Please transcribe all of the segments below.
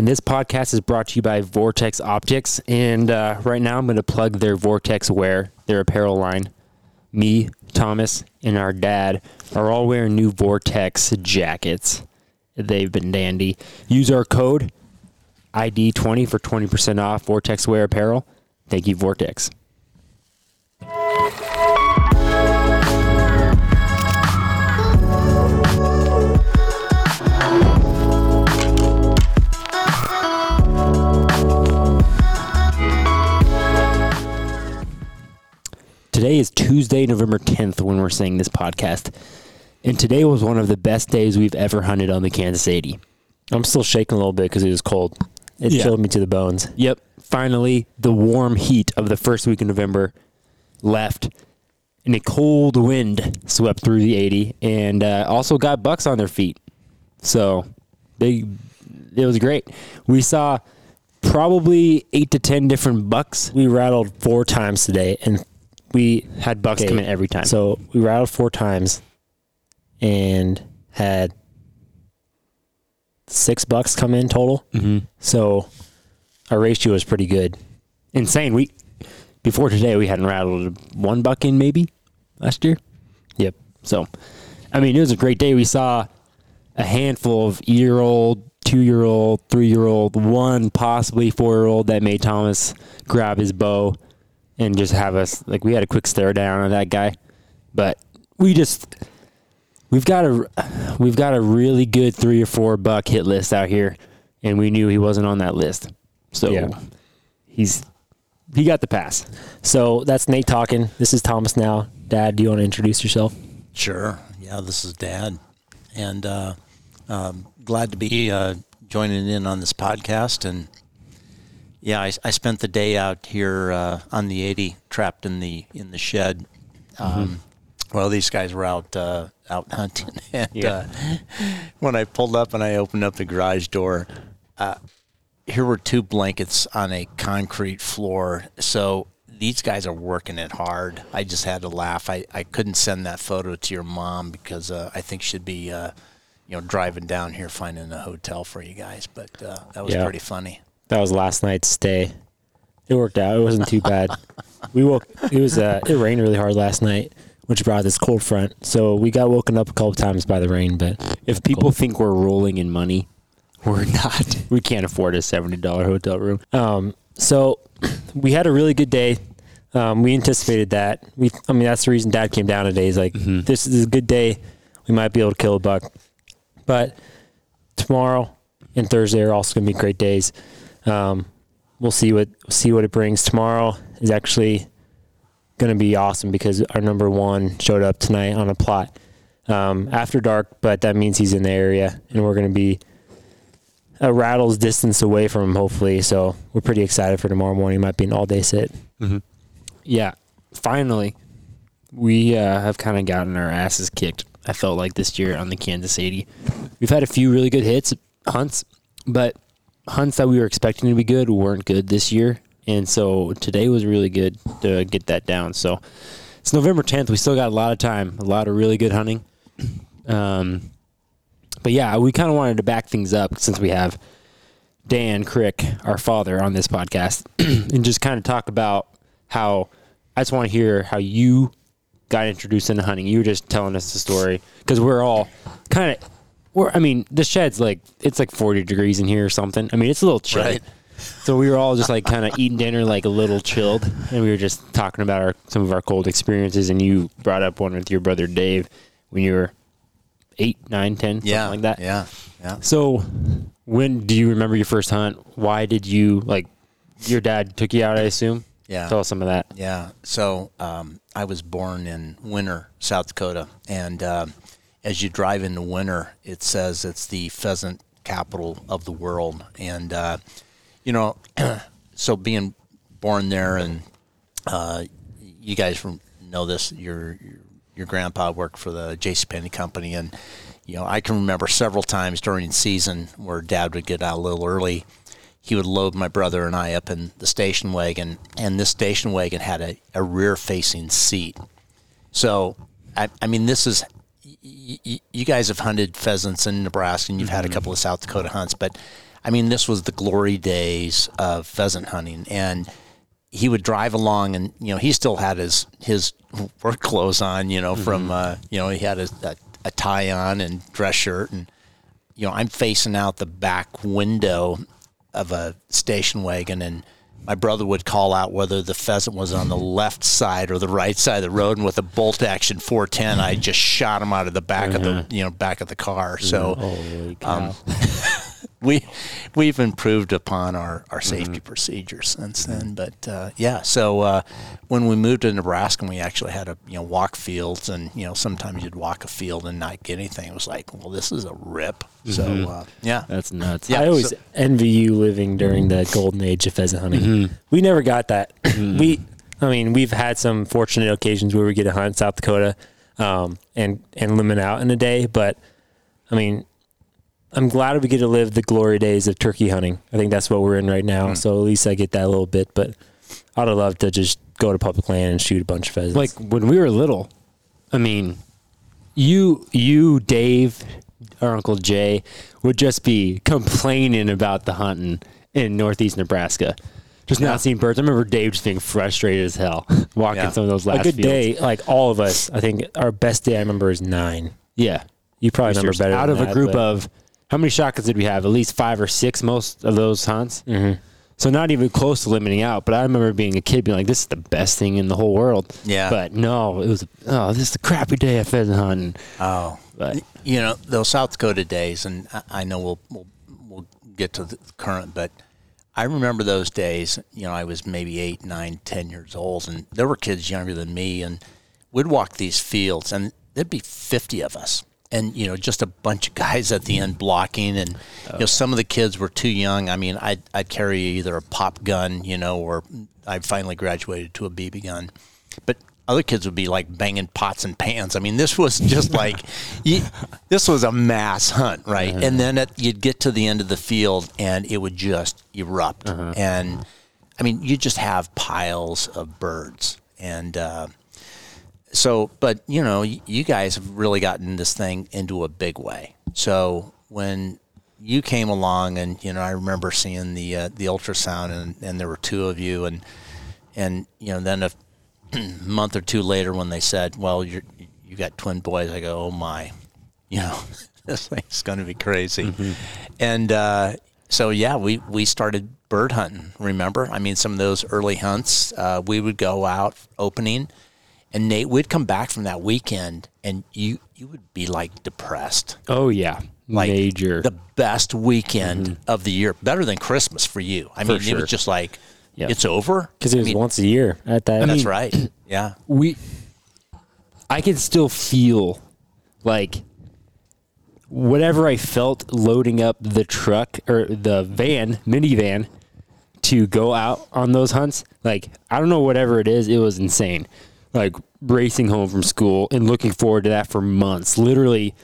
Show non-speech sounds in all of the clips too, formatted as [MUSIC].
And this podcast is brought to you by Vortex Optics. And uh, right now, I'm going to plug their Vortex Wear, their apparel line. Me, Thomas, and our dad are all wearing new Vortex jackets. They've been dandy. Use our code ID20 for 20% off Vortex Wear apparel. Thank you, Vortex. Today is Tuesday, November 10th, when we're saying this podcast. And today was one of the best days we've ever hunted on the Kansas 80. I'm still shaking a little bit because it was cold. It Yeah. chilled me to the bones. Yep. Finally, the warm heat of the first week of November left, and a cold wind swept through the 80, and uh, also got bucks on their feet. So, big. It was great. We saw probably eight to ten different bucks. We rattled four times today, and we Had bucks Okay, come in every time. So we rattled four times, and had six bucks come in total. mm-hmm. So our ratio was pretty good. insane. We before today we hadn't rattled one buck in maybe last year. Yep. So, I mean, it was a great day. We saw a handful of year old, two year old, three year old, one possibly four year old that made Thomas grab his bow and just have us like we had a quick stare down on that guy, but we just we've got a we've got a really good three or four buck hit list out here, and we knew he wasn't on that list, so Yeah. he's he got the pass. So that's Nate talking. This is Thomas now. Dad, do you want to introduce yourself? Sure. Yeah, this is Dad, and uh, um, glad to be uh, joining in on this podcast. And yeah, I, I spent the day out here uh, on the 80, trapped in the in the shed. Um, Well, these guys were out uh, out hunting, [LAUGHS] and Yeah. uh, [LAUGHS] when I pulled up and I opened up the garage door, uh, here were two blankets on a concrete floor. So these guys are working it hard. I just had to laugh. I, I couldn't send that photo to your mom because uh, I think she'd be, uh, you know, driving down here finding a hotel for you guys. But uh, that was Yeah. pretty funny. That was last night's stay. It worked out. It wasn't too bad. [LAUGHS] we woke. It was. Uh, it rained really hard last night, which brought this cold front. So we got woken up a couple times by the rain. But If people think we're rolling in money, we're [LAUGHS] not. We can't afford a seventy dollar hotel room. um, so we had a really good day. Um, we anticipated that. We. I mean, that's the reason Dad came down today. He's like, this is a good day. We might be able to kill a buck. But tomorrow and Thursday are also going to be great days. Um, we'll see what see what it brings. Tomorrow is actually going to be awesome because our number one showed up tonight on a plot um, after dark, but that means he's in the area, and we're going to be a rattle's distance away from him, hopefully. So we're pretty excited for tomorrow morning. Might be an all day sit. Yeah, finally, we uh, have kind of gotten our asses kicked. I felt like this year on the Kansas 80. We've had a few really good hits, hunts, but hunts that we were expecting to be good weren't good this year. And so today was really good to get that down. So it's November 10th. We still got a lot of time, a lot of really good hunting. Um, but yeah, we kind of wanted to back things up since we have Dan Crick, our father, on this podcast, [CLEARS THROAT] and just kind of talk about how I just want to hear how you got introduced into hunting. You were just telling us the story because we're all kind of, we're, I mean, the shed's like, it's like 40 degrees in here or something. I mean, it's a little chilly. Right. So we were all just like kind of eating dinner, like a little chilled, and we were just talking about our some of our cold experiences. And you brought up one with your brother Dave when you were eight, nine, ten, something Yeah. like that. Yeah. Yeah. So, when do you remember your first hunt? Why did you like? Your dad took you out, I assume. Yeah. Tell us some of that. Yeah. So um, I was born in Winner, South Dakota, and um, as you drive into Winner, it says it's the pheasant capital of the world, and uh, you know, [CLEARS THROAT] so being born there, and uh, you guys know this, your your, grandpa worked for the J.C. Penney company, and you know, I can remember several times during the season where Dad would get out a little early he would load my brother and I up in the station wagon, and this station wagon had a, a rear facing seat. So, I, I mean, this is you guys have hunted pheasants in Nebraska, and you've had a couple of South Dakota hunts, but I mean, this was the glory days of pheasant hunting, and he would drive along, and you know, he still had his his work clothes on, you know, from uh, you know, he had a, a, a tie on and dress shirt, and you know, I'm facing out the back window of a station wagon, and my brother would call out whether the pheasant was on the left side or the right side of the road, and with a bolt action 410, I just shot him out of the back of the mm-hmm. you know back of the car. So cow. Um, [LAUGHS] we we've improved upon our, our safety procedures since then. But uh, yeah, so uh, when we moved to Nebraska, and we actually had to you know walk fields, and you know sometimes you'd walk a field and not get anything. It was like, well, this is a rip. So uh, yeah, That's nuts. Yeah. I always so- envy you living during the golden age of pheasant hunting. We never got that. [CLEARS THROAT] we, I mean, we've had some fortunate occasions where we get to hunt in South Dakota um, and and limit out in a day, but I mean, I'm glad we get to live the glory days of turkey hunting. I think that's what we're in right now. Hmm. So at least I get that a little bit. But I'd have loved to just go to public land and shoot a bunch of pheasants. like when we were little, I mean, you, you, Dave, our uncle Jay would just be complaining about the hunting in Northeast Nebraska. Just Yeah. not seeing birds. I remember Dave just being frustrated as hell walking Yeah. some of those last a good fields. day, like all of us. I think our best day I remember is nine. Yeah. You probably remember better. Out of a group of how many shotguns did we have? At least five or six most of those hunts. Mm-hmm. So not even close to limiting out. But I remember being a kid being like, "This is the best thing in the whole world." Yeah. But no, it was. Oh, this is a crappy day of pheasant hunting. oh, But you know those South Dakota days, and I, I know we'll, we'll we'll get to the current, but I remember those days. You know, I was maybe eight, nine, ten years old, and there were kids younger than me, and we'd walk these fields, and there'd be fifty of us, and you know, just a bunch of guys at the end blocking, and you know, some of the kids were too young. I mean, I'd I'd carry either a pop gun, you know, or I finally graduated to a BB gun, but other kids would be like banging pots and pans. I mean, this was just [LAUGHS] like, you, this was a mass hunt, right? And then at, you'd get to the end of the field and it would just erupt. And I mean, you just have piles of birds. And uh, so, but you know, you guys have really gotten this thing into a big way. So when you came along, and you know, I remember seeing the uh, the ultrasound, and, and there were two of you, and and you know, then a [CLEARS THROAT] month or two later, when they said, "Well, you're you got twin boys," I go, "Oh my, you know, [LAUGHS] this thing's going to be crazy," and uh, so yeah, we we started bird hunting. Remember, I mean, some of those early hunts, uh, we would go out opening, and Nate, we'd come back from that weekend, and you you would be like depressed, oh yeah, like major. the best weekend mm-hmm. of the year, better than Christmas for you. I mean, it was just like Yeah. it's over because it was I mean, once a year at that. That's right. [CLEARS THROAT] Yeah. we I can still feel like whatever I felt loading up the truck or the van, minivan to go out on those hunts, like I don't know whatever it is, it was insane. Like racing home from school and looking forward to that for months. Literally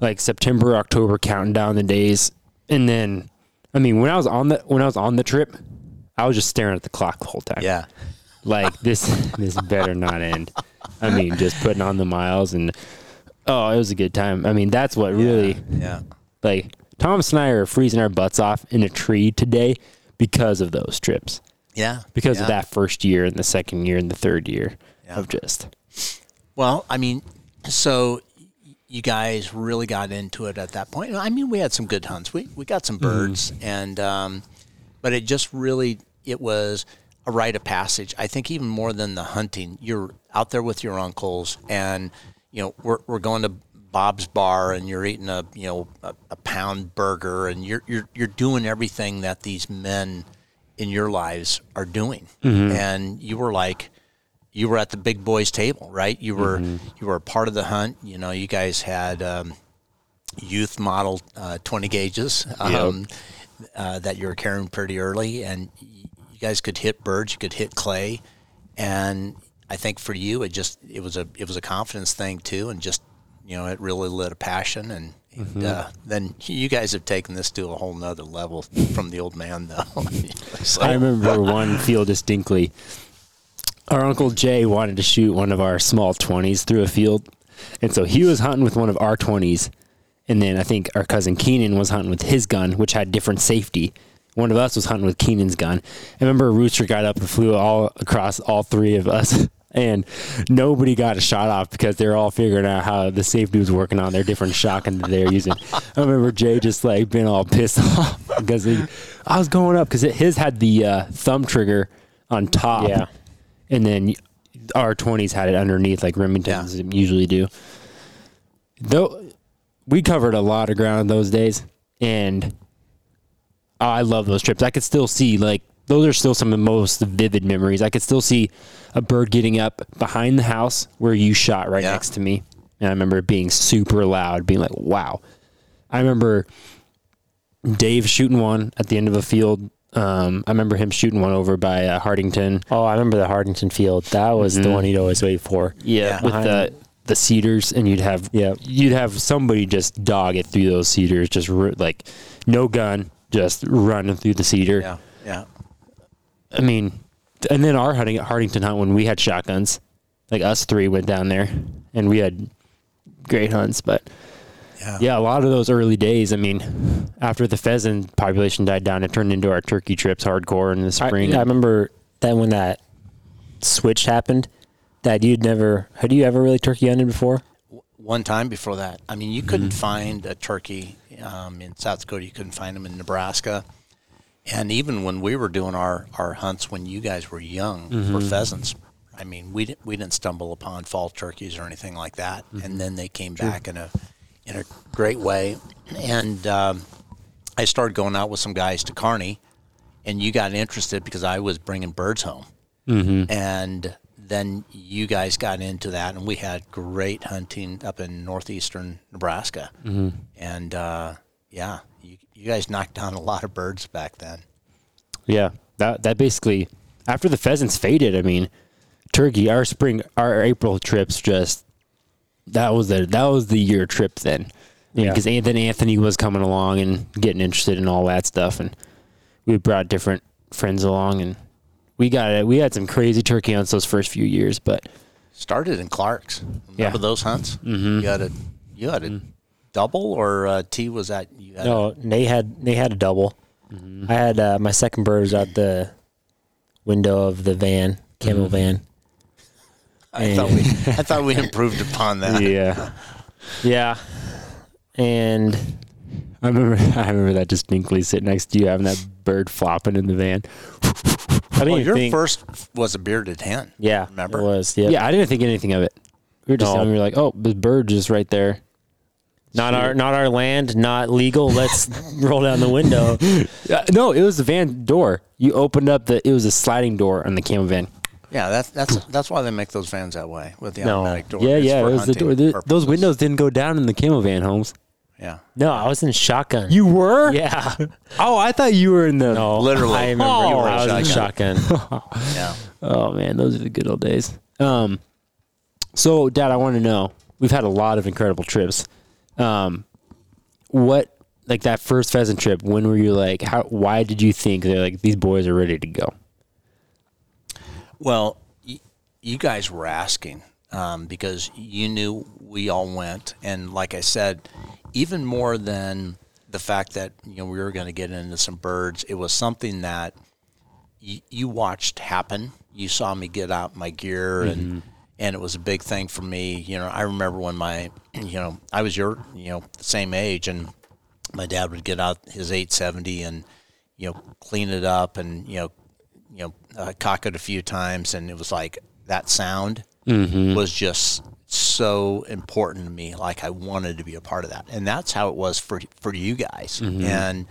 like September, October counting down the days. And then I mean when I was on the when I was on the trip, I was just staring at the clock the whole time Yeah. like this [LAUGHS] this better not end i mean just putting on the miles and oh it was a good time i mean that's what really Yeah. like thomas and i are freezing our butts off in a tree today because of those trips Yeah. because yeah. of that first year and the second year and the third year Yeah. of just Well, I mean, so you guys really got into it at that point. I mean, we had some good hunts. We we got some birds, and um, but it just really it was a rite of passage. I think even more than the hunting, you're out there with your uncles, and you know we're we're going to Bob's Bar, and you're eating a you know a, a pound burger, and you're you're you're doing everything that these men in your lives are doing, and you were like you were at the big boys table, right? You were you were a part of the hunt. You know, you guys had um, youth model uh, twenty gauges um, uh, that you were carrying pretty early, and you guys could hit birds, you could hit clay, and I think for you, it just it was a it was a confidence thing too, and just you know, it really lit a passion, and, and uh, then you guys have taken this to a whole nother level from the old man, though. It's [LAUGHS] i remember one field distinctly our uncle jay wanted to shoot one of our small 20s through a field And so he was hunting with one of our 20s. And then I think our cousin Keenan was hunting with his gun, which had different safety. One of us was hunting with Keenan's gun. I remember a rooster got up and flew all across all three of us. [LAUGHS] And nobody got a shot off because they're all figuring out how the safety was working on their different shotgun that they're using. I remember Jay just like being all pissed [LAUGHS] off because he, I was going up because his had the uh, thumb trigger on top. Yeah. And then our 20s had it underneath like Remingtons usually do. Though we covered a lot of ground those days and I love those trips. I could still see like those are still some of the most vivid memories. I could still see a bird getting up behind the house where you shot right Yeah. next to me. And I remember it being super loud, being like, wow. I remember Dave shooting one at the end of a field. Um, I remember him shooting one over by uh, Hartington. Oh, I remember the Hartington Field. That was the one he'd always wait for. Yeah. with the the cedars, and you'd have Yeah. you'd have somebody just dog it through those cedars, just ru- like no gun, just running through the cedar. Yeah, yeah. I mean, and then our hunting at Hartington hunt when we had shotguns, like us three went down there, and we had great hunts. But Yeah. yeah, a lot of those early days. I mean, after the pheasant population died down, it turned into our turkey trips hardcore in the I, spring. I remember that when that switch happened, that you'd never had you ever really turkey hunted before? One time before that, I mean, you Mm-hmm. couldn't find a turkey um, in South Dakota. You couldn't find them in Nebraska. And even when we were doing our, our hunts when you guys were young Mm-hmm. for pheasants, I mean, we didn't we didn't stumble upon fall turkeys or anything like that. Mm-hmm. And then they came back in a in a great way. And um, I started going out with some guys to Kearney, and you got interested because I was bringing birds home. Mm-hmm. And then you guys got into that, and we had great hunting up in northeastern Nebraska. Mm-hmm. And uh, yeah, you, you guys knocked down a lot of birds back then. Yeah, that that basically after the pheasants faded. I mean, turkey. Our spring, our April trips just that was the that was the year trip then. Yeah. because then Anthony was coming along and getting interested in all that stuff, and we brought different friends along, and we got it. We had some crazy turkey hunts those first few years, but Started in Clark's. Remember Yeah. those hunts? Mm-hmm. You had a you had a double or uh, T was that you had No, they had they had a double. I had uh, my second bird was out the window of the van, camo van. I thought we [LAUGHS] I thought we improved upon that. yeah, Yeah, and I remember [LAUGHS] I remember that distinctly sitting next to you having that bird flopping in the van. I didn't Well, your think. first was a bearded hen. yeah, remember? it was yeah. Yeah, I didn't think anything of it. We were just No. young, we were like, oh, the bird just right there. Not our not our land, not legal. Let's [LAUGHS] roll down the window. Uh, no, it was the van door. You opened up the. It was a sliding door on the camo van. Yeah, that's that's that's why they make those vans that way with the No. automatic door. Yeah, It's yeah, it was the door. The- those windows didn't go down in the camo van, Holmes. Yeah, No, I was in shotgun. You were? yeah. [LAUGHS] Oh, I thought you were in the. No, Literally. I remember Oh, you were I was in shotgun. shotgun. [LAUGHS] yeah. Oh man, those are the good old days. Um, so Dad, I want to know. We've had a lot of incredible trips. Um, what like that first pheasant trip? When were you like? How? Why did you think they're like these boys are ready to go? Well, y- you guys were asking um, because you knew we all went, and like I said, even more than the fact that you know we were going to get into some birds, it was something that y- you watched happen. You saw me get out my gear, and and it was a big thing for me. You know, I remember when my you know I was your you know the same age, and my dad would get out his 870 and you know clean it up and you know you know uh, cock it a few times and it was like that sound was just so important to me like I wanted to be a part of that and that's how it was for for you guys and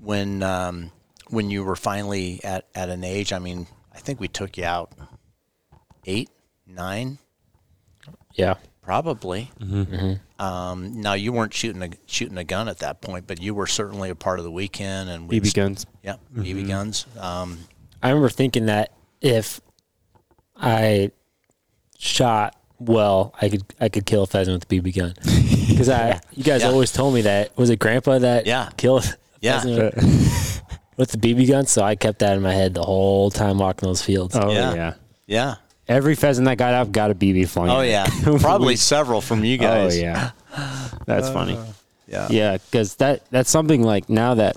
when um, when you were finally at, at an age I mean I think we took you out eight nine Yeah. Probably. Um, now you weren't shooting a shooting a gun at that point, but you were certainly a part of the weekend and we BB guns. Yep, BB guns. Um, I remember thinking that if I shot well, I could I could kill a pheasant with a BB gun. [LAUGHS] Because I, you guys Yeah. always told me that was it Grandpa that Yeah. killed a Yeah. [LAUGHS] pheasant with [LAUGHS] the BB gun. So I kept that in my head the whole time walking those fields. Oh Yeah. yeah. yeah, Every pheasant that got out got a BB flung. Oh yeah, probably several from you oh, guys. Oh yeah, that's funny. yeah, Yeah, because that that's something like now that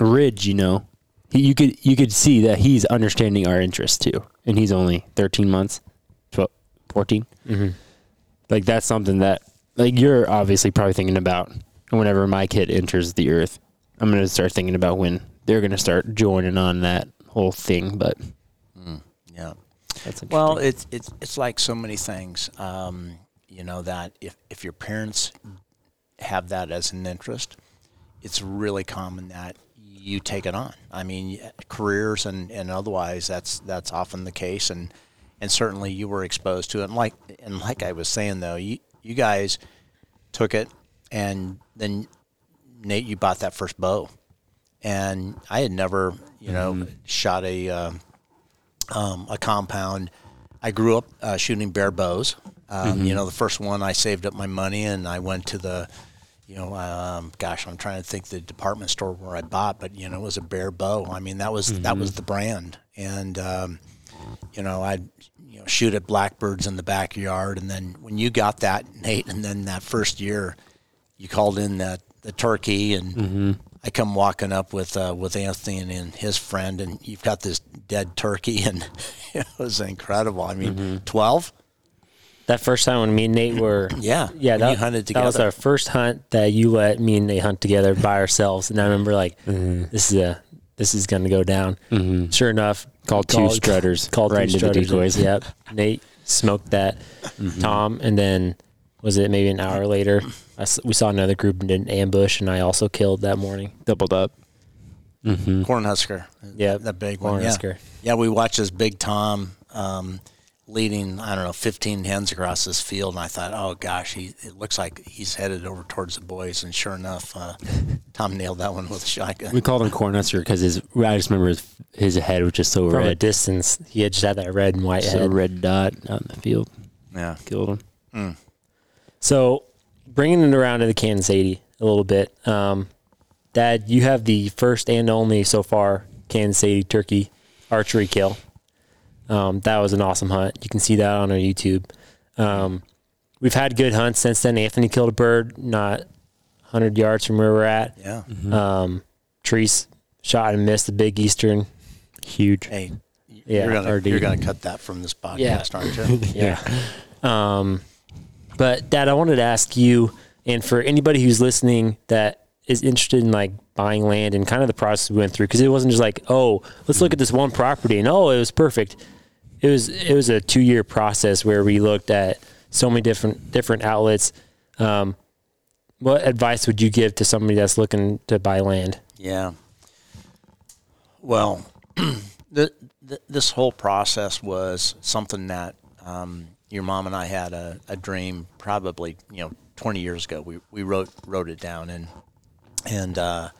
Ridge, you know, he, you could you could see that he's understanding our interest too, and he's only thirteen months, 12, 14. Mm-hmm. Like that's something that like you're obviously probably thinking about whenever my kid enters the earth. I'm gonna start thinking about when they're gonna start joining on that whole thing. But yeah. that's Well, it's it's it's like so many things. Um, you know that if if your parents have that as an interest, it's really common that you take it on. I mean, careers and, and otherwise, that's that's often the case, and and certainly you were exposed to it. And like and like I was saying though, you you guys took it, and then Nate, you bought that first bow, and I had never you know shot a. Um, um, a compound. I grew up uh, shooting bear bows. Um, You know, the first one I saved up my money and I went to the, you know, um, gosh, I'm trying to think the department store where I bought, but you know, it was a bear bow. I mean, that was that was the brand, and um, you know, I'd you know shoot at blackbirds in the backyard, and then when you got that, Nate, and then that first year, you called in that the turkey and. I come walking up with uh, with Anthony and, and his friend, and you've got this dead turkey, [LAUGHS] and it was incredible. I mean, 12 That first time when me and Nate were [CLEARS THROAT] Yeah, yeah that, you hunted that was our first hunt that you let me and Nate hunt together by ourselves, and I remember like Mm-hmm. this is a this is gonna go down. Sure enough, Called two strutters called right two into the strutters. decoys. Yep, Nate smoked that. Mm-hmm. Tom Tom, and then was it maybe an hour later? I s we saw another group and did an ambush, and I also killed that morning. doubled up. Cornhusker. Yeah, that big one. Cornhusker. Yeah, yeah. We watched this big Tom um, leading. I don't know, fifteen hens across this field, and I thought, oh gosh, he it looks like he's headed over towards the boys. And sure enough, uh, [LAUGHS] Tom nailed that one with a shotgun. We called him Cornhusker because his I just remember his, his head was just so From a distance, he had just had that red and white so head. red dot out in the field. Yeah, Killed him. So, bringing it around to the Kansas 80 a little bit, um, Dad, you have the first and only so far Kansas 80 turkey archery kill. Um, that was an awesome hunt. You can see that on our YouTube. Um, we've had good hunts since then. Anthony killed a bird not 100 yards from where we're at. yeah. Um, Treese shot and missed a big Eastern. Huge. Hey, Yeah, you're gonna you're gonna cut that from this podcast, Yeah. aren't you? [LAUGHS] Yeah. Um, but Dad, I wanted to ask you, and for anybody who's listening that is interested in like buying land and kind of the process we went through, because it wasn't just like, oh, let's look at this one property and oh, it was perfect. It was it was a two year process where we looked at so many different different outlets. Um, what advice would you give to somebody that's looking to buy land? Yeah. Well, [CLEARS THROAT] the, the, this whole process was something that um, your mom and I had a, a dream probably you know 20 years ago. We, we wrote wrote it down and and uh,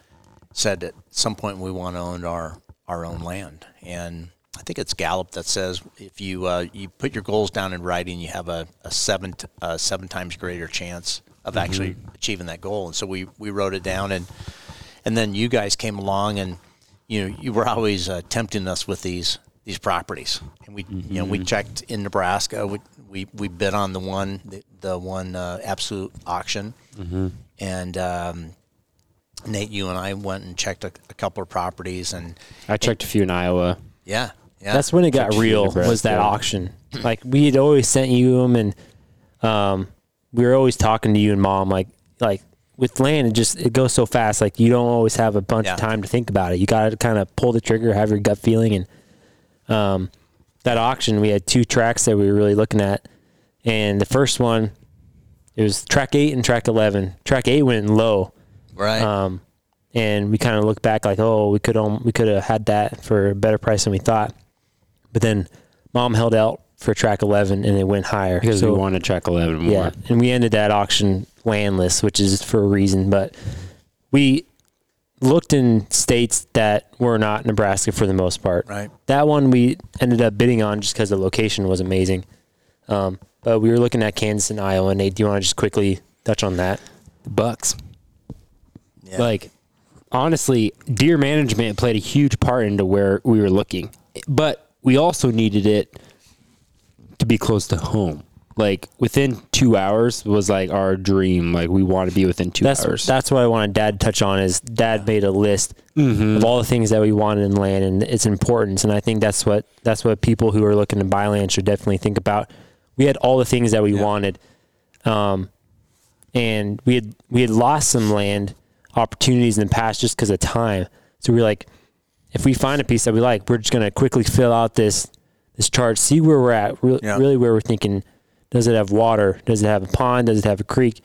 said at some point we want to own our our own land. And I think it's Gallup that says if you uh, you put your goals down in writing, you have a, a seven t- uh, seven times greater chance of actually achieving that goal. And so we we wrote it down and and then you guys came along and you know you were always uh, tempting us with these these properties. And we you know we checked in Nebraska. We we, we bid on the one the, the one uh, absolute auction. And um, Nate you and I went and checked a, a couple of properties and I checked a few in Iowa. yeah yeah That's when it got real. Nebraska. Was that auction? Like we had always sent you them, and um, we were always talking to you and mom. Like like with land, it just it goes so fast. Like you don't always have a bunch Yeah. of time to think about it. You got to kind of pull the trigger, have your gut feeling, and um, that auction we had two tracks that we were really looking at, and the first one it was track eight and track eleven. Track eight went low. right Um, and we kind of look back like, oh, we could um, we could have had that for a better price than we thought. But then mom held out for track 11 and it went higher. because So- we wanted track 11 more. yeah, and we ended that auction landless, which is for a reason. But we looked in states that were not Nebraska for the most part. right That one we ended up bidding on just because the location was amazing. Um, but we were looking at Kansas and Iowa. And Nate, do you want to just quickly touch on that? The Bucks. yeah Like, honestly, deer management played a huge part into where we were looking. But we also needed it to be close to home. Like within two hours was like our dream. Like we want to be within two That's hours. that's what I wanted Dad to touch on. Is Dad made a list of all the things that we wanted in land and its importance, and I think that's what that's what people who are looking to buy land should definitely think about. We had all the things that we wanted, um, and we had we had lost some land opportunities in the past just because of time. So we were like, if we find a piece that we like, we're just gonna quickly fill out this this chart, see where we're at, re- Yeah. really where we're thinking. Does it have water? Does it have a pond? Does it have a creek?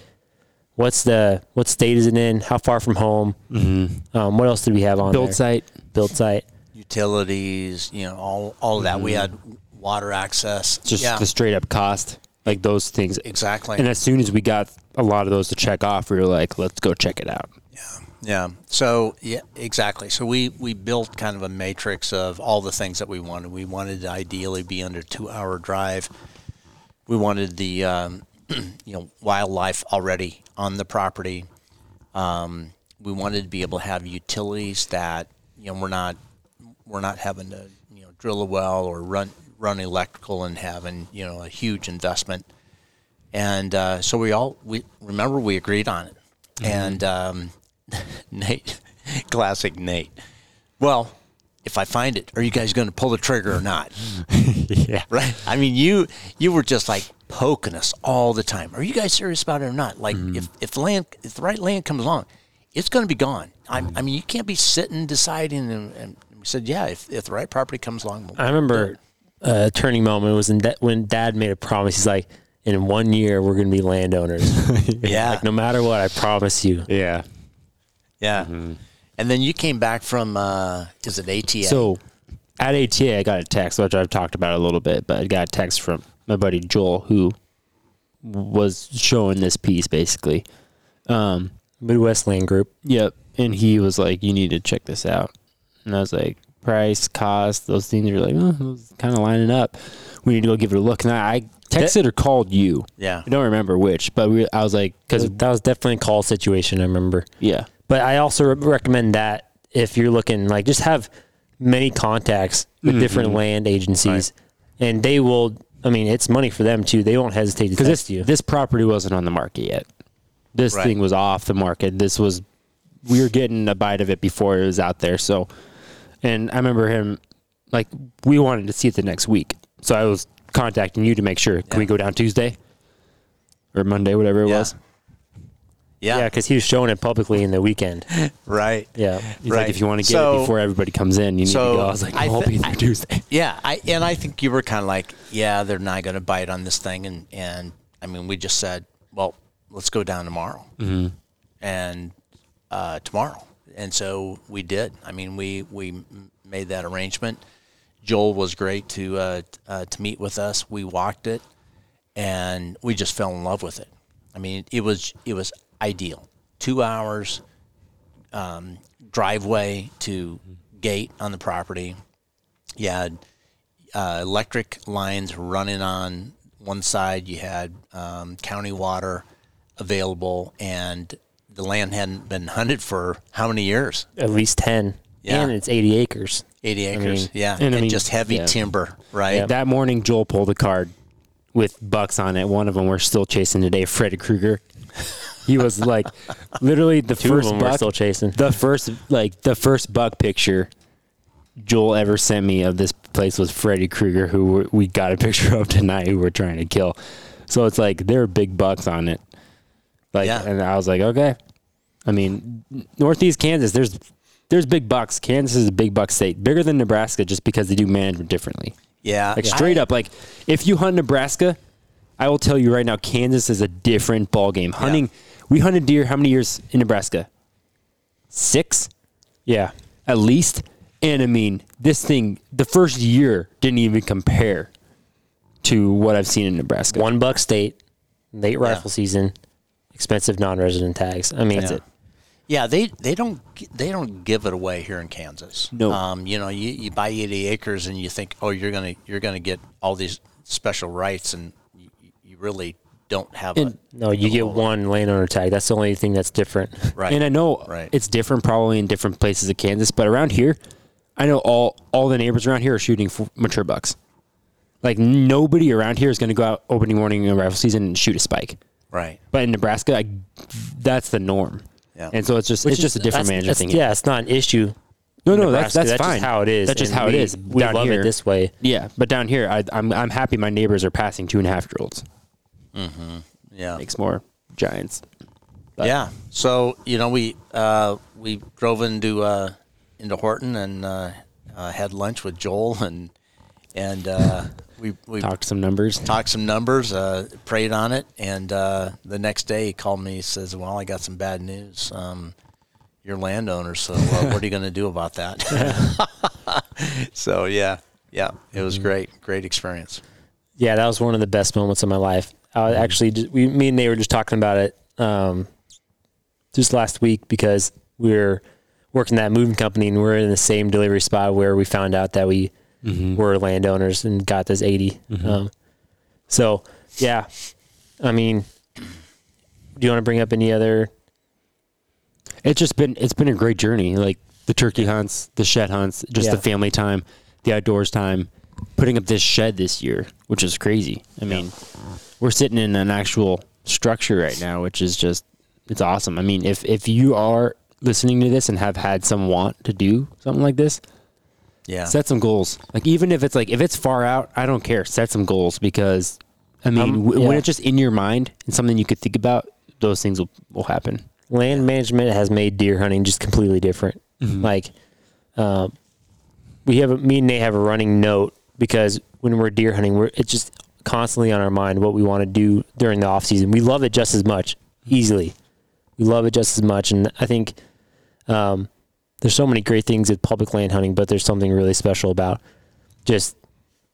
What's the what state is it in? How far from home? Mm-hmm. Um, what else did we have on Build there? site. Build site. Utilities, you know, all all of that. We had water access. Just yeah, the straight up cost. Like those things. exactly. And as soon as we got a lot of those to check off, we were like, let's go check it out. Yeah. So yeah, exactly. So we we built kind of a matrix of all the things that we wanted. We wanted to ideally be under two hour drive. We wanted the um, [CLEARS THROAT] you know wildlife already on the property. Um, we wanted to be able to have utilities that you know we're not we're not having to you know drill a well or run run electrical and having you know a huge investment. And uh, so we all we remember we agreed on it. And um, [LAUGHS] Nate, classic Nate. Well, if I find it, are you guys going to pull the trigger or not? [LAUGHS] yeah. Right? I mean, you you were just like poking us all the time. Are you guys serious about it or not? Like, mm-hmm. if if the land, if the right land comes along, it's going to be gone. I, mm-hmm. I mean, you can't be sitting deciding. And, and we said, yeah, if, if the right property comes along, we'll I remember a turning moment was in da- when Dad made a promise. He's like, "In one year, we're going to be landowners. [LAUGHS] yeah, like no matter what, I promise you." Yeah. Yeah. And then you came back from uh, is it ATA? So at ATA, I got a text, which I've talked about a little bit, but I got a text from my buddy Joel, who was showing this piece basically. Um, Midwest Land Group. yep. And he was like, you need to check this out. And I was like, price, cost, those things are like, oh, kind of lining up. We need to go give it a look. And I, I texted or called you. yeah, I don't remember which, but we, I was like, because, That was definitely a call situation. I remember. yeah. But I also recommend that if you're looking, like, just have many contacts with mm-hmm. different land agencies, and they will. I mean, it's money for them too. They won't hesitate to text this you. this property wasn't on the market yet. This Right. thing was off the market. This was we were getting a bite of it before it was out there. So, and I remember him like we wanted to see it the next week. So I was contacting you to make sure. Can we go down Tuesday or Monday, whatever it Yeah. was? Yeah, yeah, because he was showing it publicly in the weekend. [LAUGHS] right. Yeah. He's Right. like, if you want to get So- it before everybody comes in, you need so to go. I was like, I I'll thi- be there I- Tuesday. [LAUGHS] Yeah, I and I think you were kind of like, yeah, they're not going to bite on this thing, and and I mean, we just said, well, let's go down tomorrow, mm-hmm. and uh, tomorrow, and so we did. I mean, we we made that arrangement. Joel was great to uh, uh, to meet with us. We walked it, and we just fell in love with it. I mean, it was it was ideal. Two hours um, driveway to gate on the property. You had uh, electric lines running on one side. You had um, county water available, and the land hadn't been hunted for how many years? At least ten. Yeah. And it's eighty acres. Eighty acres. mean- yeah, and and, I mean, just heavy yeah. timber, right? That morning, Joel pulled a card with bucks on it. One of them we're still chasing today, Freddy Krueger. He was like, literally the Two first of them we're buck, still chasing. the first like the first buck picture Joel ever sent me of this place was Freddy Krueger, who we- we got a picture of tonight, who we're trying to kill. So it's like there are big bucks on it. Like, Yeah. and I was like, okay. I mean, Northeast Kansas, there's there's big bucks. Kansas is a big buck state, bigger than Nebraska, just because they do management differently. yeah, Like straight up, like if you hunt Nebraska, I will tell you right now, Kansas is a different ball game. Hunting, we hunted deer how many years in Nebraska? Six, Yeah. at least. And I mean, this thing, the first year didn't even compare to what I've seen in Nebraska. One buck state, late rifle season, expensive non-resident tags. I mean, That's it. Yeah, they, they don't they don't give it away here in Kansas. No. um, you know, you, you buy eighty acres and you think, oh, you're gonna you're gonna get all these special rights, and you, you really don't have And- a No, you get one landowner tag. That's the only thing that's different. [LAUGHS] right. And I know Right. it's different probably in different places of Kansas, but around here, I know all all the neighbors around here are shooting for mature bucks. Like nobody around here is going to go out opening morning in rifle season and shoot a spike. Right. But in Nebraska, I, that's the norm. Yeah. And so it's just Which it's is- just a different that's- management thing. Yeah, it's not an issue. no, no, that's Nebraska. that's, That's fine. just how it is. That's just and how we, it is. We down love here, it this way. Yeah, but down here, I, I'm I'm happy my neighbors are passing two and a half year olds. Yeah. Makes more giants. But- yeah. So you know we uh, we drove into uh, into Horton and uh, uh, had lunch with Joel and and uh, [LAUGHS] we we Talk some numbers. talked some numbers, uh, prayed on it, and uh, the next day he called me. He says, "Well, I got some bad news. Um, you're landowner, so uh, [LAUGHS] what are you going to do about that?" [LAUGHS] so yeah, yeah, it was great, great experience. Yeah, that was one of the best moments of my life. I actually, just, we, me and they were just talking about it um, just last week because we were working that moving company and we're in the same delivery spot where we found out that we were landowners and got this 80. Um, so, yeah, I mean, do you want to bring up any other? It's just been it's been a great journey. Like the turkey hunts, the shed hunts, just Yeah. the family time, the outdoors time. Putting up this shed this year, which is crazy. I mean, we're sitting in an actual structure right now, which is just it's awesome. I mean, if if you are listening to this and have had some want to do something like this, Yeah, set some goals. Like even if it's like if it's far out, I don't care. Set some goals because I mean, Um, w- yeah. when it's just in your mind and something you could think about, those things will, will happen. land management has made deer hunting just completely different. Like, um, we have a, me and Nate have a running note because when we're deer hunting, we're it's just constantly on our mind what we want to do during the off season. We love it just as much, easily. We love it just as much, and I think um, there's so many great things with public land hunting, but there's something really special about just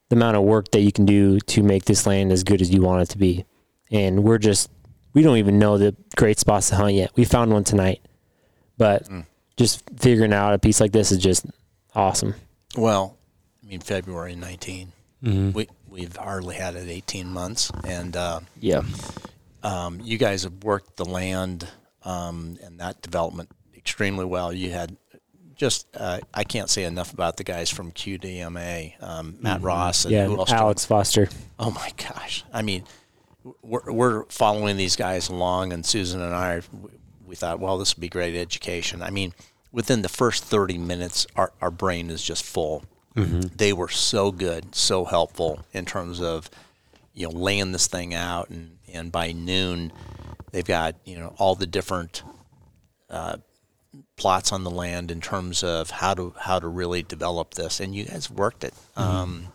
the amount of work that you can do to make this land as good as you want it to be. And we're just we don't even know the great spots to hunt yet. We found one tonight, but just figuring out a piece like this is just awesome. Well, I mean February 19. We we've hardly had it 18 months, and uh, Yeah. um, you guys have worked the land um, and that development extremely well. You had just uh, I can't say enough about the guys from QDMA, um, Matt Ross, and Yeah? Alex Foster. Oh my gosh! I mean, we're, we're following these guys along, and Susan and I, we thought, well, this would be great education. I mean, within the first thirty minutes, our our brain is just full. They were so good, so helpful in terms of you know laying this thing out, and and by noon, they've got you know all the different plots on the land in terms of how to how to really develop this, and you guys worked it. Um,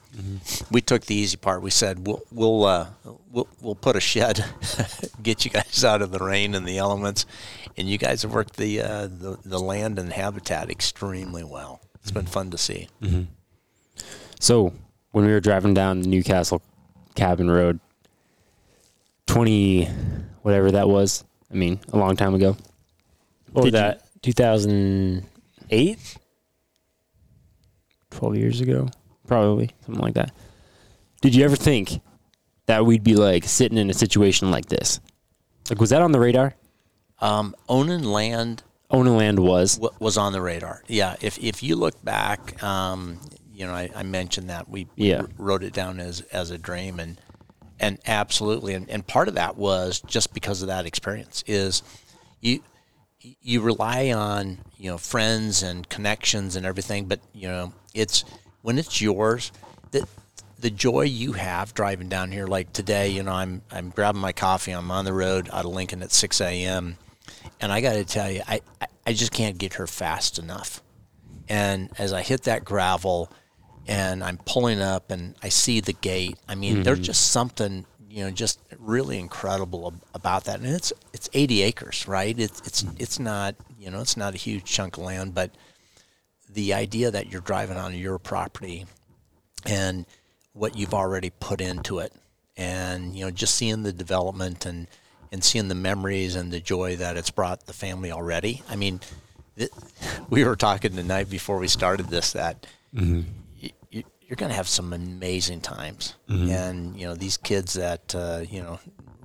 We took the easy part. We said we'll we'll uh, we'll, we'll put a shed, [LAUGHS] get you guys out of the rain and the elements, and you guys have worked the uh, the, the land and habitat extremely well. It's been fun to see. So when we were driving down the Newcastle Cabin Road, twenty whatever that was. I mean, a long time ago. What was Did that? 2008? Twelve years ago, probably something like that. Did you ever think that we'd be like sitting in a situation like this? Like, was that on the radar? Um, owning land Owning land was. wa- was on the radar. Yeah, if if you look back, um, you know, I, I mentioned that we we Yeah. wrote it down as as a dream, and and absolutely, and, and part of that was just because of that experience is you you rely on you know friends and connections and everything, but you know it's when it's yours that the joy you have driving down here like today you know i'm i'm grabbing my coffee i'm on the road out of lincoln at 6 a.m and i got to tell you I, I i just can't get her fast enough and as i hit that gravel and i'm pulling up and i see the gate. I mean there's mm-hmm. just something you know just really incredible ab- about that. And it's it's 80 acres right? It's it's mm-hmm. it's not you know it's not a huge chunk of land but the idea that you're driving on your property and what you've already put into it and you know just seeing the development and and seeing the memories and the joy that it's brought the family already. I mean th- [LAUGHS] we were talking the night before we started this that y- you're going to have some amazing times and you know these kids that uh, you know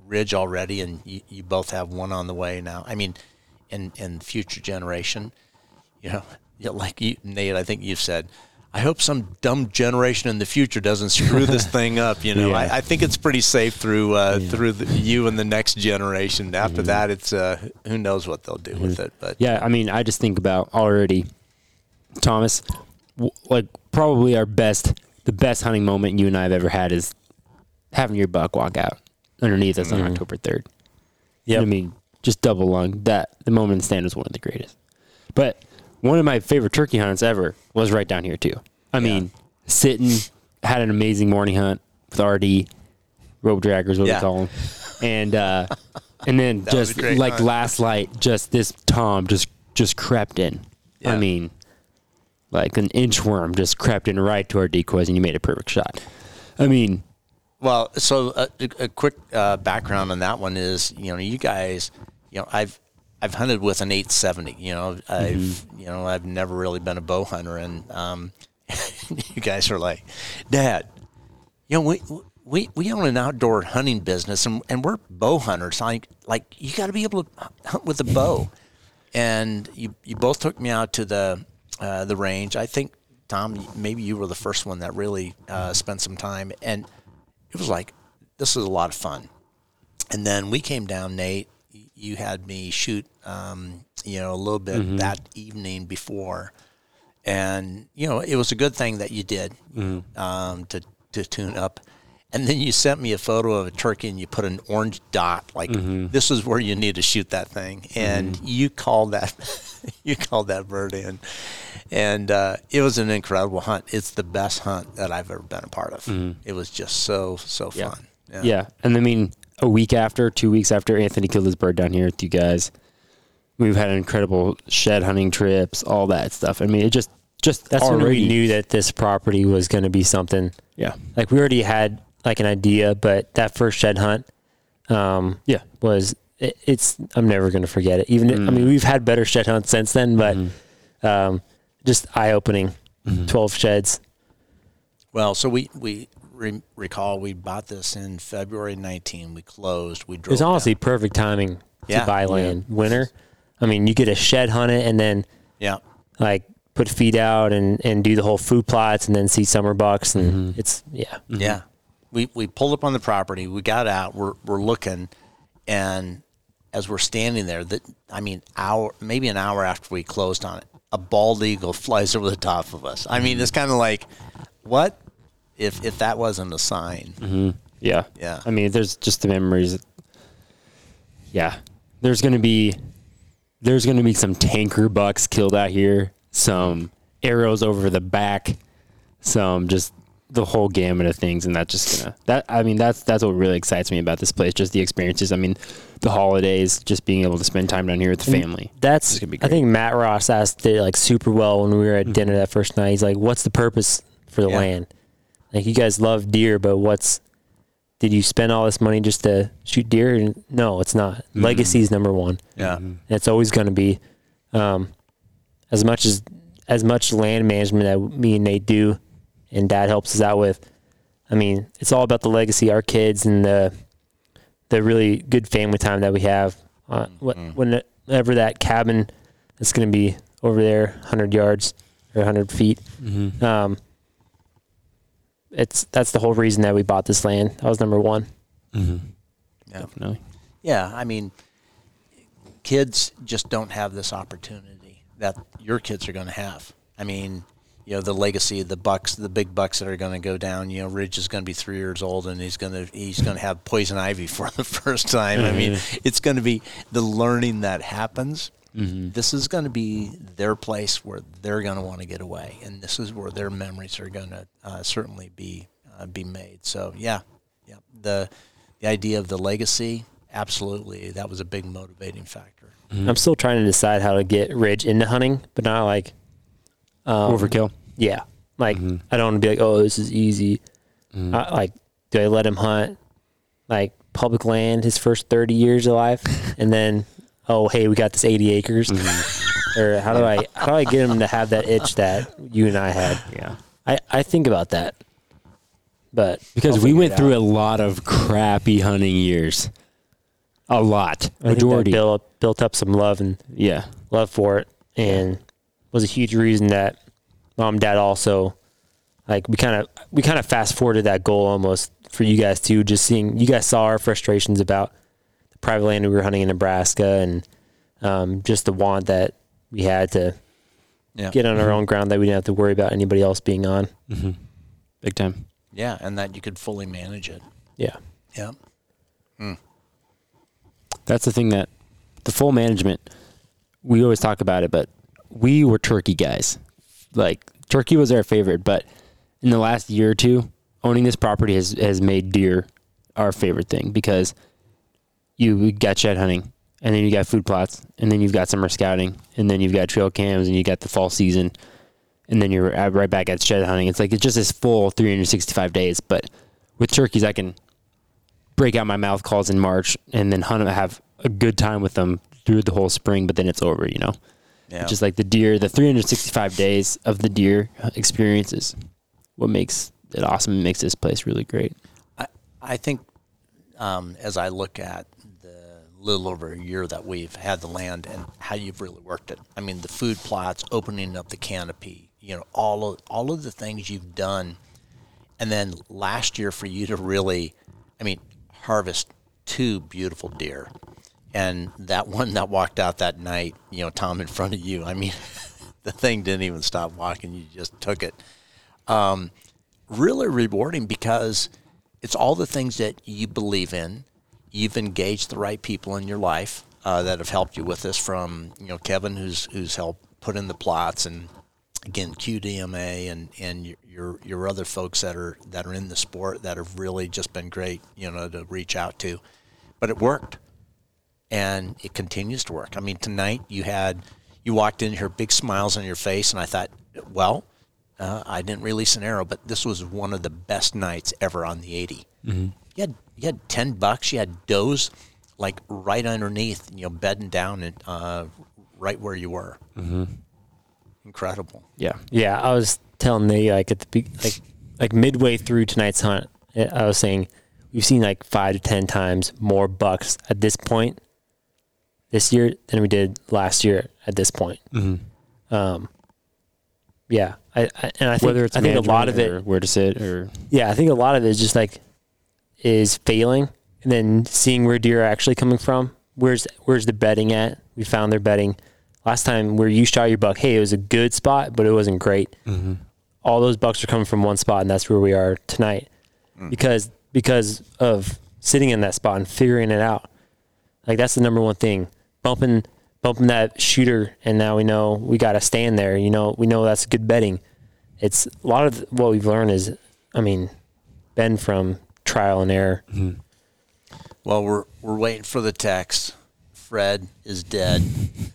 ridge already and you, you both have one on the way now i mean in, and future generation you know, yeah, like you, Nate, I think you've said, I hope some dumb generation in the future doesn't screw [LAUGHS] this thing up. You know, Yeah. I, I think it's pretty safe through uh, through the, you and the next generation. After Mm-hmm. that, it's uh, who knows what they'll do with it. But Yeah, I mean, I just think about already, Thomas, w- like probably our best, the best hunting moment you and I have ever had is having your buck walk out underneath us on October 3rd. Yep. I mean, just double lung. That, the moment in stand was one of the greatest. But one of my favorite turkey hunts ever was right down here, too. I mean, sitting, had an amazing morning hunt with RD, rope draggers, what Yeah. we call them. And, uh, and then [LAUGHS] just like hunt. last light, just this Tom just just crept in. I mean, like an inchworm just crept in right to our decoys, and you made a perfect shot. I mean, Well, so uh, a, a quick uh, background on that one is, you know, you guys, you know, I've I've hunted with an 870. You know, I've Mm-hmm. you know I've never really been a bow hunter, and um, [LAUGHS] you guys are like, Dad, you know, we we we own an outdoor hunting business, and, and we're bow hunters. Like like you got to be able to hunt with a bow, and you you both took me out to the uh, the range. I think Tom, maybe you were the first one that really uh, spent some time, and it was like this was a lot of fun. And then we came down, Nate. You had me shoot, um, you know, a little bit that evening before, and you know, it was a good thing that you did um, to to tune up. And then you sent me a photo of a turkey, and you put an orange dot. Like mm-hmm. this is where you need to shoot that thing, and mm-hmm. you called that [LAUGHS] you called that bird in, and uh, it was an incredible hunt. It's the best hunt that I've ever been a part of. Mm-hmm. It was just so so Yeah. fun. yeah. And I mean, a week after, two weeks after Anthony killed his bird down here with you guys, we've had incredible shed hunting trips, all that stuff. I mean, it just just That's already when we knew that this property was going to be something. Yeah, Like we already had like an idea, but that first shed hunt um, yeah, was it, it's. I'm never going to forget it. Even I mean, we've had better shed hunts since then, but um, just eye opening. Twelve sheds. Well, so we we re- recall we bought this in February 19. We closed. We It drove. was down. honestly perfect timing Yeah. to buy land. Winter. I mean, you get a shed hunt it and then yeah. like put feed out and, and do the whole food plots and then see summer bucks and it's yeah. Yeah. We we pulled up on the property. We got out. We're we're looking, and as we're standing there, that I mean, hour maybe an hour after we closed on it, a bald eagle [LAUGHS] flies over the top of us. I mean, it's mm-hmm. kind of like, what if if that wasn't a sign? Mm-hmm. yeah, Yeah. I mean, there's just the memories. Yeah, there's gonna be there's gonna be some tanker bucks killed out here, some arrows over the back, some just the whole gamut of things, and that's just gonna that I mean that's that's what really excites me about this place, just the experiences. I mean, the holidays, just being able to spend time down here with the family. That's gonna be I think Matt Ross asked it like super well when we were at mm-hmm. dinner that first night. He's like, "What's the purpose for the Yeah. land? Like you guys love deer, but what's did you spend all this money just to shoot deer? No, it's not. Mm-hmm. Legacy is number one. Yeah. And it's always going to be um, as much as as much land management that me and Nate do, and Dad helps us out with. I mean, it's all about the legacy, our kids, and the the really good family time that we have. Uh, wh- Whenever that cabin that's going to be over there, hundred yards or hundred feet, um, it's that's the whole reason that we bought this land. That was number one. Yeah. Definitely. Yeah, I mean, kids just don't have this opportunity that your kids are going to have. I mean, you know, the legacy of the bucks, the big bucks that are going to go down. You know, Ridge is going to be three years old, and he's going to he's going to have poison ivy for the [LAUGHS] first time. I mean, it's going to be the learning that happens. This is going to be their place where they're going to want to get away, and this is where their memories are going to uh, certainly be uh, be made. So, yeah, yeah, the the idea of the legacy, absolutely, that was a big motivating factor. I'm still trying to decide how to get Ridge into hunting, but not like um, Overkill. Yeah, like mm-hmm. I don't want to be like, oh, this is easy. Mm-hmm. I, like, do I let him hunt like public land his first 30 years of life, [LAUGHS] and then oh, hey, we got this 80 acres, mm-hmm. [LAUGHS] or how do I how do I get him to have that itch that you and I had? Yeah. I I think about that, but Because we went through a lot of crappy hunting years. A lot. I think that Majority. built built up some love and yeah. love for it and was a huge reason that mom and dad also like we kind of we kind of fast forwarded that goal almost for you guys too. Just seeing you guys saw our frustrations about the private land we were hunting in Nebraska and um, just the want that we had to Yeah. get on our mm-hmm. own ground that we didn't have to worry about anybody else being on. Mm-hmm. Big time. Yeah, and that you could fully manage it. Yeah. Yeah. Hmm. That's the thing that the full management, we always talk about it, but we were turkey guys. Like turkey was our favorite, but in the last year or two, owning this property has, has made deer our favorite thing because you got shed hunting and then you got food plots and then you've got summer scouting and then you've got trail cams and you got the fall season and then you're right back at shed hunting. It's like it's just this full 365 days. But with turkeys, I can break out my mouth calls in March and then hunt 'em, have a good time with them through the whole spring, but then it's over, you know? Yeah. is like the deer, the 365 days of the deer experiences. what makes it awesome and makes this place really great. I, I think um, as I look at the little over a year that we've had the land and how you've really worked it. I mean, the food plots, opening up the canopy, you know, all of all of the things you've done, and then last year for you to really, I mean, harvest two beautiful deer, and that one that walked out that night, you know, Tom in front of you. I mean, [LAUGHS] the thing didn't even stop walking; you just took it really rewarding because it's all the things that you believe in. You've engaged the right people in your life uh, that have helped you with this. From you know Kevin, who's who's helped put in the plots, and again QDMA and and your- your your other folks that are that are in the sport that have really just been great. You know to reach out to, but it worked, and it continues to work. I mean tonight you had you walked in here big smiles on your face, and I thought, well. Uh, I didn't release an arrow, but this was one of the best nights ever on the 80. Mm-hmm. You had you had 10 bucks. You had does like right underneath, you know, bedding down and uh, right where you were. Mm-hmm. Incredible. Yeah. Yeah, I was telling Nate like at the be- like like midway through tonight's hunt, I was saying we've seen like five to ten times more bucks at this point this year than we did last year at this point. Mm-hmm. Um, yeah, I, I and I think Whether it's I think a lot of management it, where to sit or yeah, I think a lot of it is just like is failing and then seeing where deer are actually coming from. Where's where's the bedding at? We found their bedding last time where you shot your buck. Hey, it was a good spot, but it wasn't great. Mm-hmm. All those bucks are coming from one spot, and that's where we are tonight mm. because because of sitting in that spot and figuring it out. Like that's the number one thing. Bumping bumping that shooter, and now we know we got to stand there. You know, we know that's good bedding. It's a lot of what we've learned is, I mean, been from trial and error. Mm-hmm. Well, we're we're waiting for the text. Fred is dead.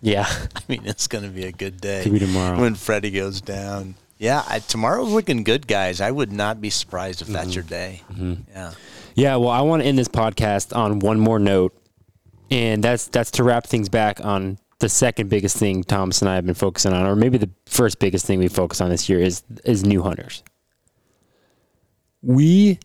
Yeah, [LAUGHS] I mean, it's going to be a good day. Could be tomorrow. when Freddie goes down. Yeah, I, tomorrow's looking good, guys. I would not be surprised if that's mm-hmm. your day. Mm-hmm. Yeah. Yeah, well, I want to end this podcast on one more note, and that's that's to wrap things back on the second biggest thing Thomas and I have been focusing on, or maybe the first biggest thing we focus on this year is is new hunters. We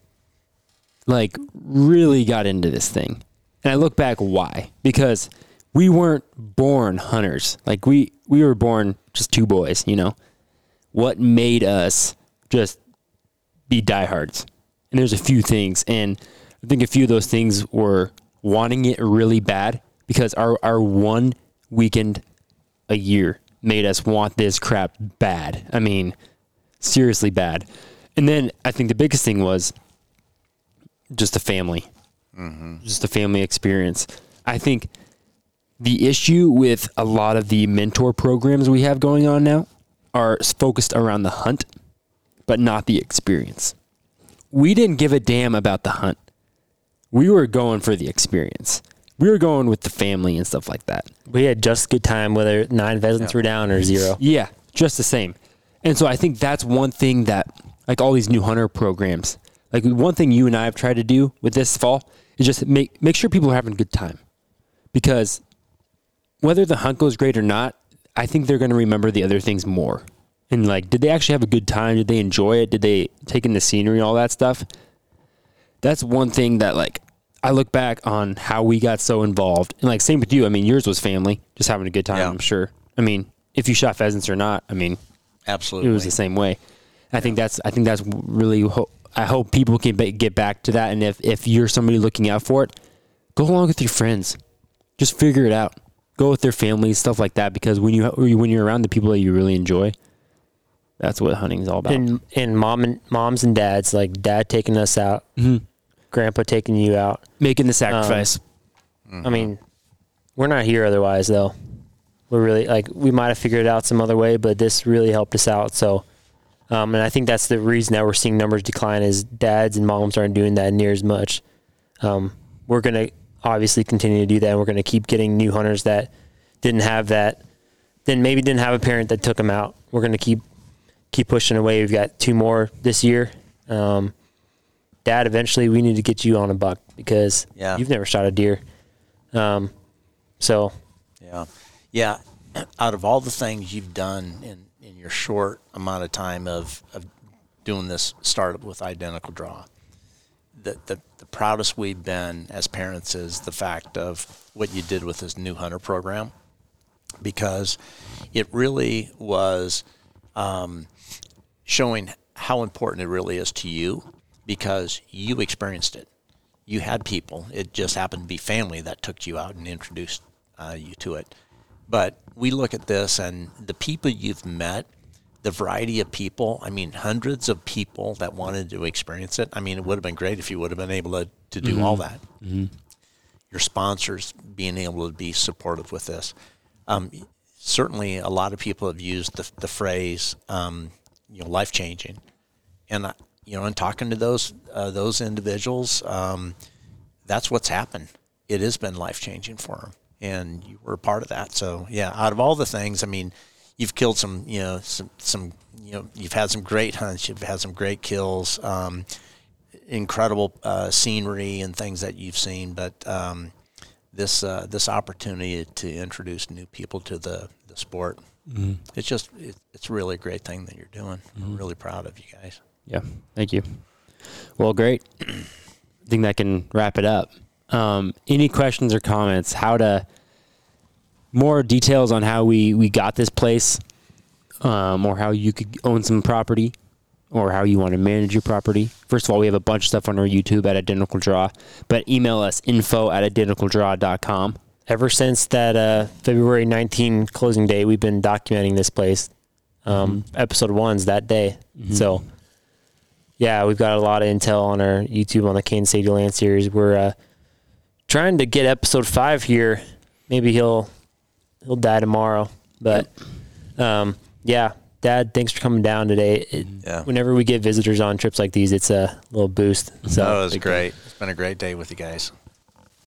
like really got into this thing, and I look back why because we weren't born hunters. Like we we were born just two boys, you know. What made us just be diehards. And there's a few things, and I think a few of those things were wanting it really bad because our our one weekend a year made us want this crap bad. I mean, seriously bad. And then I think the biggest thing was just a family, mm-hmm. just a family experience. I think the issue with a lot of the mentor programs we have going on now are focused around the hunt, but not the experience. We didn't give a damn about the hunt. We were going for the experience. We were going with the family and stuff like that. we had just good time whether nine pheasants were down or zero. Yeah, just the same. And so I think that's one thing that, like all these new hunter programs, like one thing you and I have tried to do with this fall is just make make sure people are having a good time, because whether the hunt goes great or not, I think they're going to remember the other things more. And like, did they actually have a good time? Did they enjoy it? Did they take in the scenery and all that stuff? That's one thing that like I look back on how we got so involved. And like same with you. I mean, yours was family, just having a good time, Yeah. I'm sure. I mean, if you shot pheasants or not, I mean, Absolutely. it was the same way. I think that's I think that's really. Ho- I hope people can ba- get back to that. And if if you're somebody looking out for it, go along with your friends. Just figure it out. Go with their families, stuff like that. Because when you when you're around the people that you really enjoy, that's what hunting's all about. And and mom and moms and dads, like dad taking us out, Mhm. Grandpa taking you out. Making the sacrifice. I mean, we're not here otherwise though. We're really like we might have figured it out some other way, but this really helped us out. So, um, and I think that's the reason that we're seeing numbers decline is dads and moms aren't doing that near as much. Um, we're gonna obviously continue to do that, and we're gonna keep getting new hunters that didn't have that, then maybe didn't have a parent that took them out. We're gonna keep keep pushing away. We've got two more this year. Um, Dad, eventually we need to get you on a buck because Yeah. you've never shot a deer. Um, so Yeah. Yeah. [CLEARS THROAT] Out of all the things you've done in, in your short amount of time of, of doing this startup with Identical Draw, the, the, the proudest we've been as parents is the fact of what you did with this new hunter program because it really was um, showing how important it really is to you because you experienced it. You had people. It just happened to be family that took you out and introduced uh, you to it. But we look at this and the people you've met, the variety of people. I mean, hundreds of people that wanted to experience it. I mean, it would have been great if you would have been able to, to do all that. Your sponsors being able to be supportive with this. Um, certainly, a lot of people have used the, the phrase, um, you know, life changing, and I- you know, in talking to those uh, those individuals, um, that's what's happened. It has been life changing for them, and you were a part of that. So, yeah, out of all the things, I mean, you've killed some, you know, some, some, you know, you've had some great hunts, you've had some great kills, um, incredible uh, scenery and things that you've seen, but um, this uh, this opportunity to introduce new people to the the sport, it's just it, it's really a great thing that you're doing. I'm really proud of you guys. Yeah. Thank you. Well, great. [CLEARS THROAT] I think that can wrap it up. Um, any questions or comments? How to more details on how we we got this place, um, or how you could own some property, or how you want to manage your property. First of all, we have a bunch of stuff on our YouTube at Identical Draw, but email us info at identicaldraw.com. ever since that uh, February 19 closing day, we've been documenting this place. Um, Episode one's that day. So, yeah, we've got a lot of intel on our YouTube on the Kansas 80 Land series. We're uh, trying to get episode five here. Maybe he'll he'll die tomorrow, but um, yeah, Dad, thanks for coming down today. It, Yeah. Whenever we get visitors on trips like these, it's a little boost. So So it was great. It's been a great day with you guys.